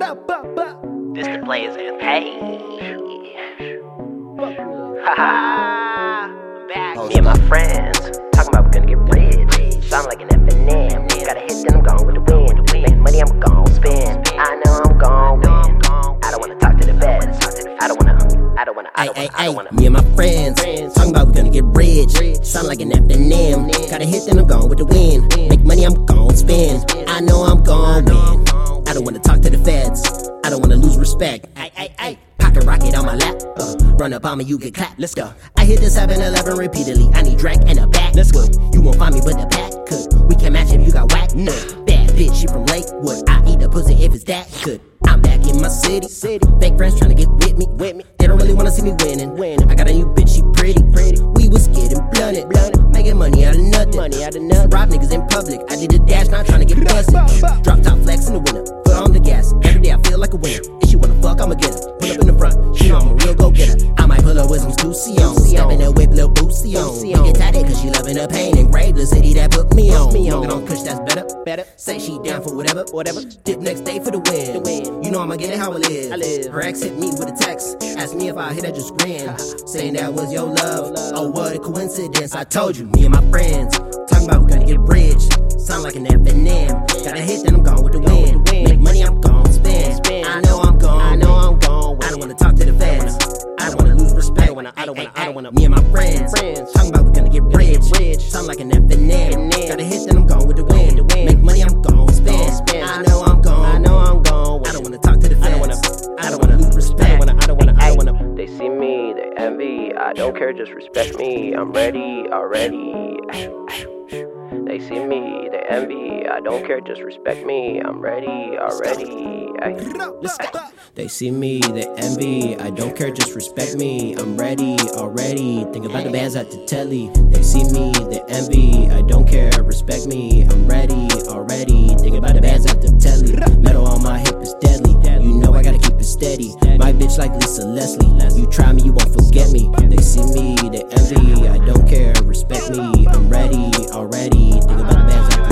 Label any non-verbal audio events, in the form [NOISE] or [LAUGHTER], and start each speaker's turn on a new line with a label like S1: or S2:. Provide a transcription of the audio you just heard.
S1: This the players pay. Haha. [LAUGHS] Back. Oh, me and my friends talking about we gonna get rich. Sound like an F&M. Gotta hit, then I'm gone with the wind. Make money, I'm gon' spend. I know I'm gon' win. I don't wanna talk to the vets. I don't wanna. I don't wanna. I don't wanna. I don't wanna.
S2: me and my friends talking about we gonna get rich. Sound like an F&M. Gotta hit, then I'm gone with the wind. Make money, I'm gon' spend. I know I'm gon' win. I don't wanna talk to the feds. I don't wanna lose respect. Ay, ay, ay. Pocket rocket on my lap. Uh, run up on me, you get clapped. Let's go. I hit the 7 Eleven repeatedly. I need Drake and a back. Let's go. You won't find me with the pack. Cause we can match if you got whack. No. Bad bitch, she from Lakewood. I eat the pussy if it's that good. I'm back in my city. City. Fake friends trying to get with me. With me. They don't really wanna see me winning. Winning. I got a new bitch, she pretty. Pretty. We was getting blunted. Blunted. Making money out of nothing. Money out of nothing. Rob niggas in public. I did a dash, not trying to get busted. Drop top flex in the winter. On the gas. Every day I feel like a winner. If she wanna fuck, I'ma get her. Pull up in the front. She know I'm a real go getter. I might pull her with some Stussy on. Stepping a whip, little boosie on. Get tatted cause she loving the pain. and Engraved the city that put me on. Smoking on Kush, that's better. Better. Say she down for whatever. Whatever. Dip next day for the win. You know I'ma get it how I live. I live. Her ex hit me with a text. Asked me if I hit her, just grin. Saying that was your love. Oh, what a coincidence. I told you, me and my friends. Wanna. I don't wanna. I don't wanna. Me and my friends. Talking about we gonna get rich. Sound like an F&M. Got a hit, then I'm gone with the wind. Make money, I'm gon' spend. I know I'm gone. I know I'm gone. I don't wanna talk to the feds. I don't wanna. I don't wanna lose respect. I don't wanna. I don't wanna. I don't wanna.
S1: They see me, they envy. I don't care, just respect me. I'm ready already. They see me, they envy. I don't care, just respect me. I'm ready already.
S2: They see me, they envy. I don't care, just respect me. I'm ready already. Think about the bands at the telly. They see me, they envy. I don't care, respect me. I'm ready already. Think about the bands at the telly. Metal on my hip is deadly. You know I gotta keep it steady. My bitch like Lisa Leslie. You try me, you won't forget me. They the envy. I don't care, respect me. I'm ready already. Think about the bands. I